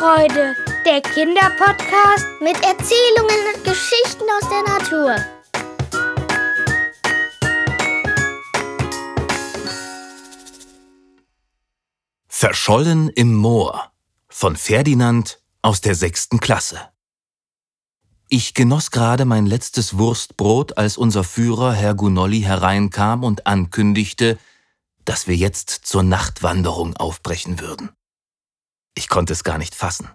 Lebensfreude, der Kinderpodcast mit Erzählungen und Geschichten aus der Natur. Verschollen im Moor von Ferdinand aus der sechsten Klasse. Ich genoss gerade mein letztes Wurstbrot, als unser Führer Herr Gunolli hereinkam und ankündigte, dass wir jetzt zur Nachtwanderung aufbrechen würden. Ich konnte es gar nicht fassen.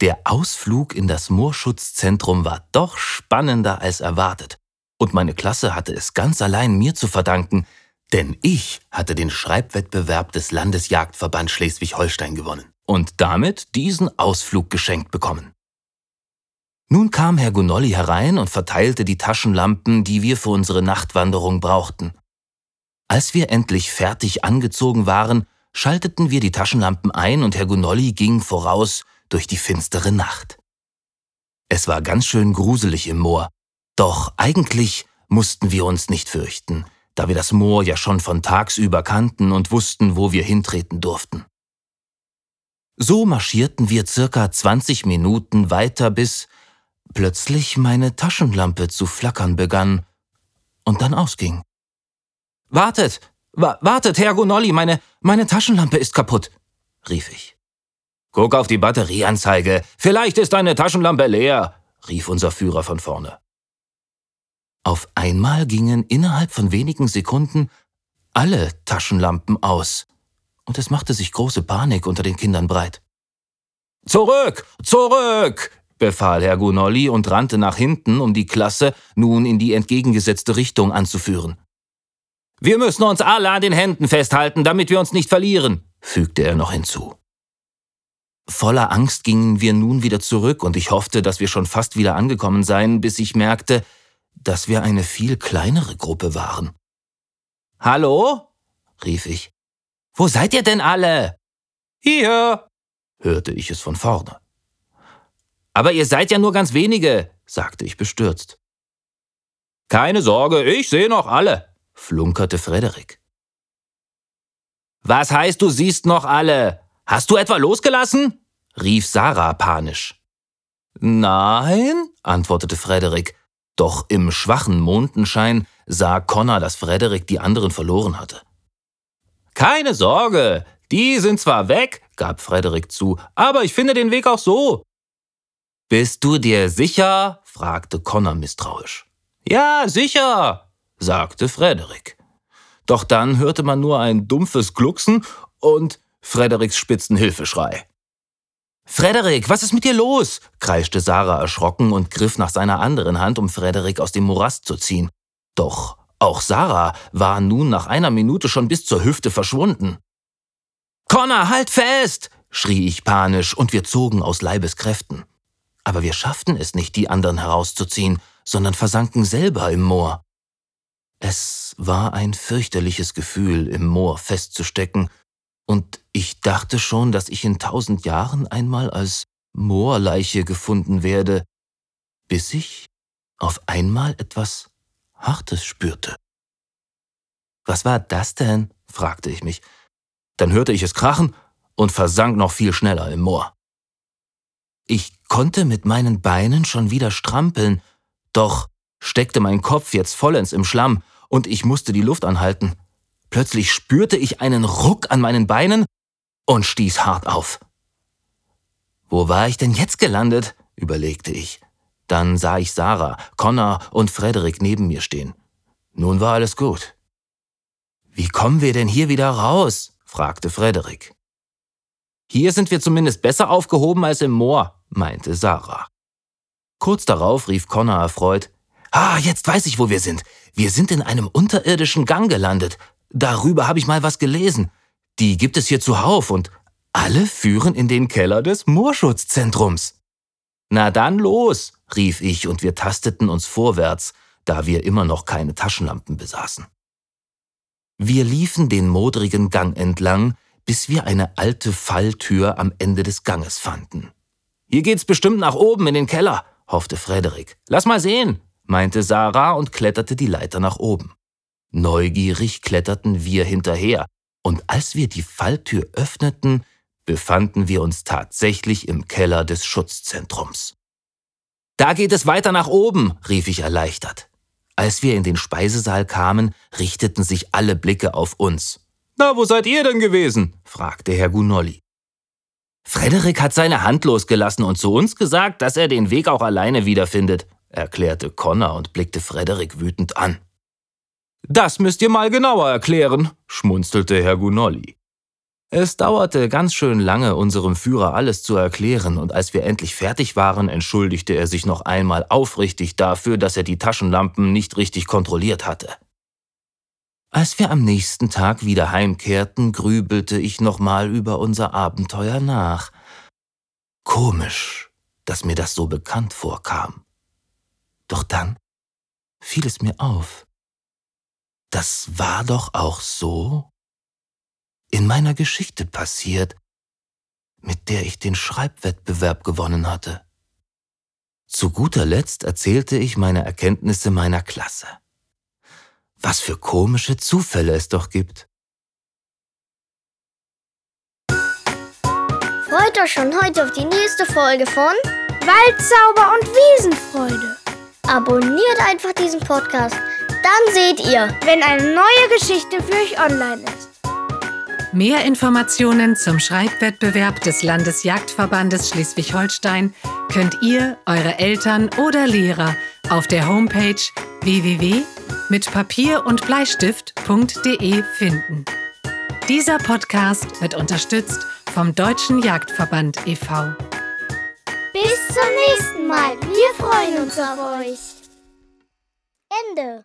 Der Ausflug in das Moorschutzzentrum war doch spannender als erwartet, und meine Klasse hatte es ganz allein mir zu verdanken, denn ich hatte den Schreibwettbewerb des Landesjagdverband Schleswig-Holstein gewonnen und damit diesen Ausflug geschenkt bekommen. Nun kam Herr Gunolli herein und verteilte die Taschenlampen, die wir für unsere Nachtwanderung brauchten. Als wir endlich fertig angezogen waren, schalteten wir die Taschenlampen ein und Herr Gunolli ging voraus durch die finstere Nacht. Es war ganz schön gruselig im Moor, doch eigentlich mussten wir uns nicht fürchten, da wir das Moor ja schon von tagsüber kannten und wussten, wo wir hintreten durften. So marschierten wir circa 20 Minuten weiter, bis plötzlich meine Taschenlampe zu flackern begann und dann ausging. Wartet! Wa wartet, Herr Gonolli, meine, meine Taschenlampe ist kaputt, rief ich. Guck auf die Batterieanzeige. Vielleicht ist deine Taschenlampe leer, rief unser Führer von vorne. Auf einmal gingen innerhalb von wenigen Sekunden alle Taschenlampen aus, und es machte sich große Panik unter den Kindern breit. Zurück, zurück, befahl Herr Gunolli und rannte nach hinten, um die Klasse nun in die entgegengesetzte Richtung anzuführen. Wir müssen uns alle an den Händen festhalten, damit wir uns nicht verlieren, fügte er noch hinzu. Voller Angst gingen wir nun wieder zurück und ich hoffte, dass wir schon fast wieder angekommen seien, bis ich merkte, dass wir eine viel kleinere Gruppe waren. Hallo? rief ich. Wo seid ihr denn alle? Hier, hörte ich es von vorne. Aber ihr seid ja nur ganz wenige, sagte ich bestürzt. Keine Sorge, ich sehe noch alle, flunkerte Frederik. Was heißt, du siehst noch alle? Hast du etwa losgelassen? rief Sarah panisch. Nein, antwortete Frederik, doch im schwachen Mondenschein sah Connor, dass Frederik die anderen verloren hatte. Keine Sorge, die sind zwar weg, gab Frederik zu, aber ich finde den Weg auch so. Bist du dir sicher? fragte Connor misstrauisch. Ja, sicher, sagte Frederik. Doch dann hörte man nur ein dumpfes Glucksen und Frederiks spitzen Hilfeschrei. Frederik, was ist mit dir los? kreischte Sarah erschrocken und griff nach seiner anderen Hand, um Frederik aus dem Morast zu ziehen. Doch auch Sarah war nun nach einer Minute schon bis zur Hüfte verschwunden. Connor, halt fest! schrie ich panisch, und wir zogen aus Leibeskräften. Aber wir schafften es nicht, die anderen herauszuziehen, sondern versanken selber im Moor. Es war ein fürchterliches Gefühl, im Moor festzustecken, und ich dachte schon, dass ich in tausend Jahren einmal als Moorleiche gefunden werde, bis ich auf einmal etwas Hartes spürte. Was war das denn? fragte ich mich. Dann hörte ich es krachen und versank noch viel schneller im Moor. Ich konnte mit meinen Beinen schon wieder strampeln, doch steckte mein Kopf jetzt vollends im Schlamm und ich musste die Luft anhalten. Plötzlich spürte ich einen Ruck an meinen Beinen und stieß hart auf. Wo war ich denn jetzt gelandet? überlegte ich. Dann sah ich Sarah, Connor und Frederik neben mir stehen. Nun war alles gut. Wie kommen wir denn hier wieder raus? fragte Frederik. Hier sind wir zumindest besser aufgehoben als im Moor, meinte Sarah. Kurz darauf rief Connor erfreut, Ah, jetzt weiß ich, wo wir sind. Wir sind in einem unterirdischen Gang gelandet. Darüber habe ich mal was gelesen. Die gibt es hier zuhauf und alle führen in den Keller des Moorschutzzentrums. Na dann los, rief ich und wir tasteten uns vorwärts, da wir immer noch keine Taschenlampen besaßen. Wir liefen den modrigen Gang entlang, bis wir eine alte Falltür am Ende des Ganges fanden. Hier geht's bestimmt nach oben in den Keller, hoffte Frederik. Lass mal sehen, meinte Sarah und kletterte die Leiter nach oben. Neugierig kletterten wir hinterher, und als wir die Falltür öffneten, befanden wir uns tatsächlich im Keller des Schutzzentrums. Da geht es weiter nach oben, rief ich erleichtert. Als wir in den Speisesaal kamen, richteten sich alle Blicke auf uns. Na, wo seid ihr denn gewesen? fragte Herr Gunolli. Frederik hat seine Hand losgelassen und zu uns gesagt, dass er den Weg auch alleine wiederfindet, erklärte Connor und blickte Frederik wütend an. Das müsst ihr mal genauer erklären, schmunzelte Herr Gunolli. Es dauerte ganz schön lange, unserem Führer alles zu erklären, und als wir endlich fertig waren, entschuldigte er sich noch einmal aufrichtig dafür, dass er die Taschenlampen nicht richtig kontrolliert hatte. Als wir am nächsten Tag wieder heimkehrten, grübelte ich nochmal über unser Abenteuer nach. Komisch, dass mir das so bekannt vorkam. Doch dann fiel es mir auf. Das war doch auch so in meiner Geschichte passiert, mit der ich den Schreibwettbewerb gewonnen hatte. Zu guter Letzt erzählte ich meine Erkenntnisse meiner Klasse. Was für komische Zufälle es doch gibt. Freut euch schon heute auf die nächste Folge von Waldzauber und Wiesenfreude. Abonniert einfach diesen Podcast, dann seht ihr, wenn eine neue Geschichte für euch online ist. Mehr Informationen zum Schreibwettbewerb des Landesjagdverbandes Schleswig-Holstein könnt ihr, eure Eltern oder Lehrer auf der Homepage www.mitpapier finden. Dieser Podcast wird unterstützt vom Deutschen Jagdverband e.V. Bis zum nächsten Mal. Wir freuen uns auf euch. Ende.